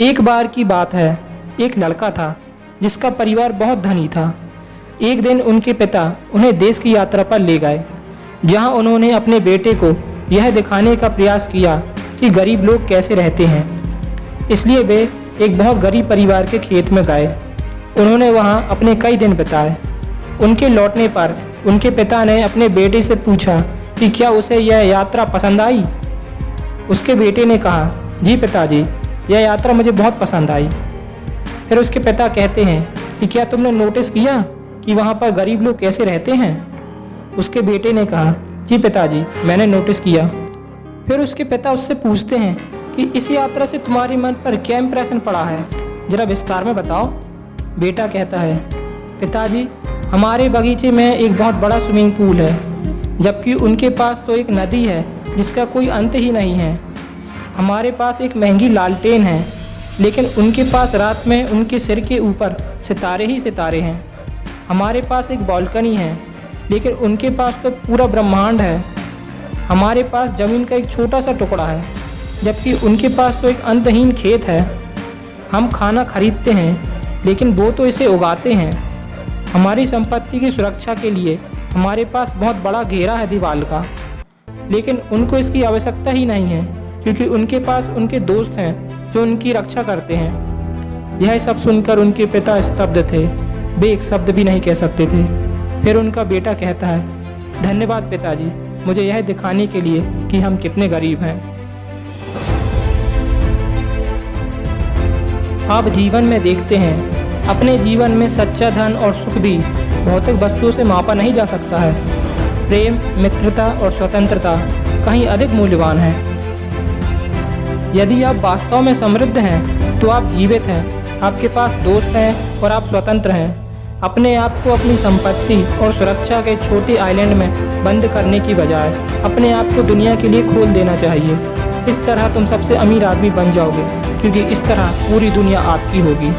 एक बार की बात है, एक लड़का था, जिसका परिवार बहुत धनी था। एक दिन उनके पिता उन्हें देश की यात्रा पर ले गए, जहाँ उन्होंने अपने बेटे को यह दिखाने का प्रयास किया कि गरीब लोग कैसे रहते हैं। इसलिए वे एक बहुत गरीब परिवार के खेत में गए। उन्होंने वहाँ अपने कई दिन बिताए। उनके लौटने पर उनके पिता ने अपने बेटे से पूछा कि क्या उसे यह यात्रा पसंद आई? उसके बेटे ने कहा, जी पिताजी यह यात्रा मुझे बहुत पसंद आई। फिर उसके पिता कहते हैं कि क्या तुमने नोटिस किया कि वहाँ पर गरीब लोग कैसे रहते हैं? उसके बेटे ने कहा, जी पिताजी, मैंने नोटिस किया। फिर उसके पिता उससे पूछते हैं कि इस यात्रा से तुम्हारे मन पर क्या इम्प्रेशन पड़ा है? जरा विस्तार में बताओ। बेटा कहता है, पिताजी, हमारे बगीचे में एक बहुत बड़ा स्विमिंग पूल है, जबकि उनके पास तो एक नदी है, जिसका कोई अंत ही नहीं है। हमारे पास एक महँगी लालटेन है, लेकिन उनके पास रात में उनके सिर के ऊपर सितारे ही सितारे हैं। हमारे पास एक बालकनी है, लेकिन उनके पास तो पूरा ब्रह्मांड है। हमारे पास ज़मीन का एक छोटा सा टुकड़ा है, जबकि उनके पास तो एक अंतहीन खेत है। हम खाना खरीदते हैं, लेकिन वो तो इसे उगाते हैं। हमारी संपत्ति की सुरक्षा के लिए हमारे पास बहुत बड़ा घेरा है दीवार का, लेकिन उनको इसकी आवश्यकता ही नहीं है। क्योंकि उनके पास उनके दोस्त हैं जो उनकी रक्षा करते हैं। यह सब सुनकर उनके पिता स्तब्ध थे। वे एक शब्द भी नहीं कह सकते थे। फिर उनका बेटा कहता है, धन्यवाद पिताजी, मुझे यह दिखाने के लिए कि हम कितने गरीब हैं। आप जीवन में देखते हैं। अपने जीवन में सच्चा धन और सुख भी भौतिक वस्तुओं से मापा नहीं जा सकता है। प्रेम, मित्रता और स्वतंत्रता कहीं अधिक मूल्यवान है। यदि आप वास्तव में समृद्ध हैं तो आप जीवित हैं, आपके पास दोस्त हैं और आप स्वतंत्र हैं। अपने आप को अपनी संपत्ति और सुरक्षा के छोटे आइलैंड में बंद करने की बजाय अपने आप को दुनिया के लिए खोल देना चाहिए। इस तरह तुम सबसे अमीर आदमी बन जाओगे, क्योंकि इस तरह पूरी दुनिया आपकी होगी।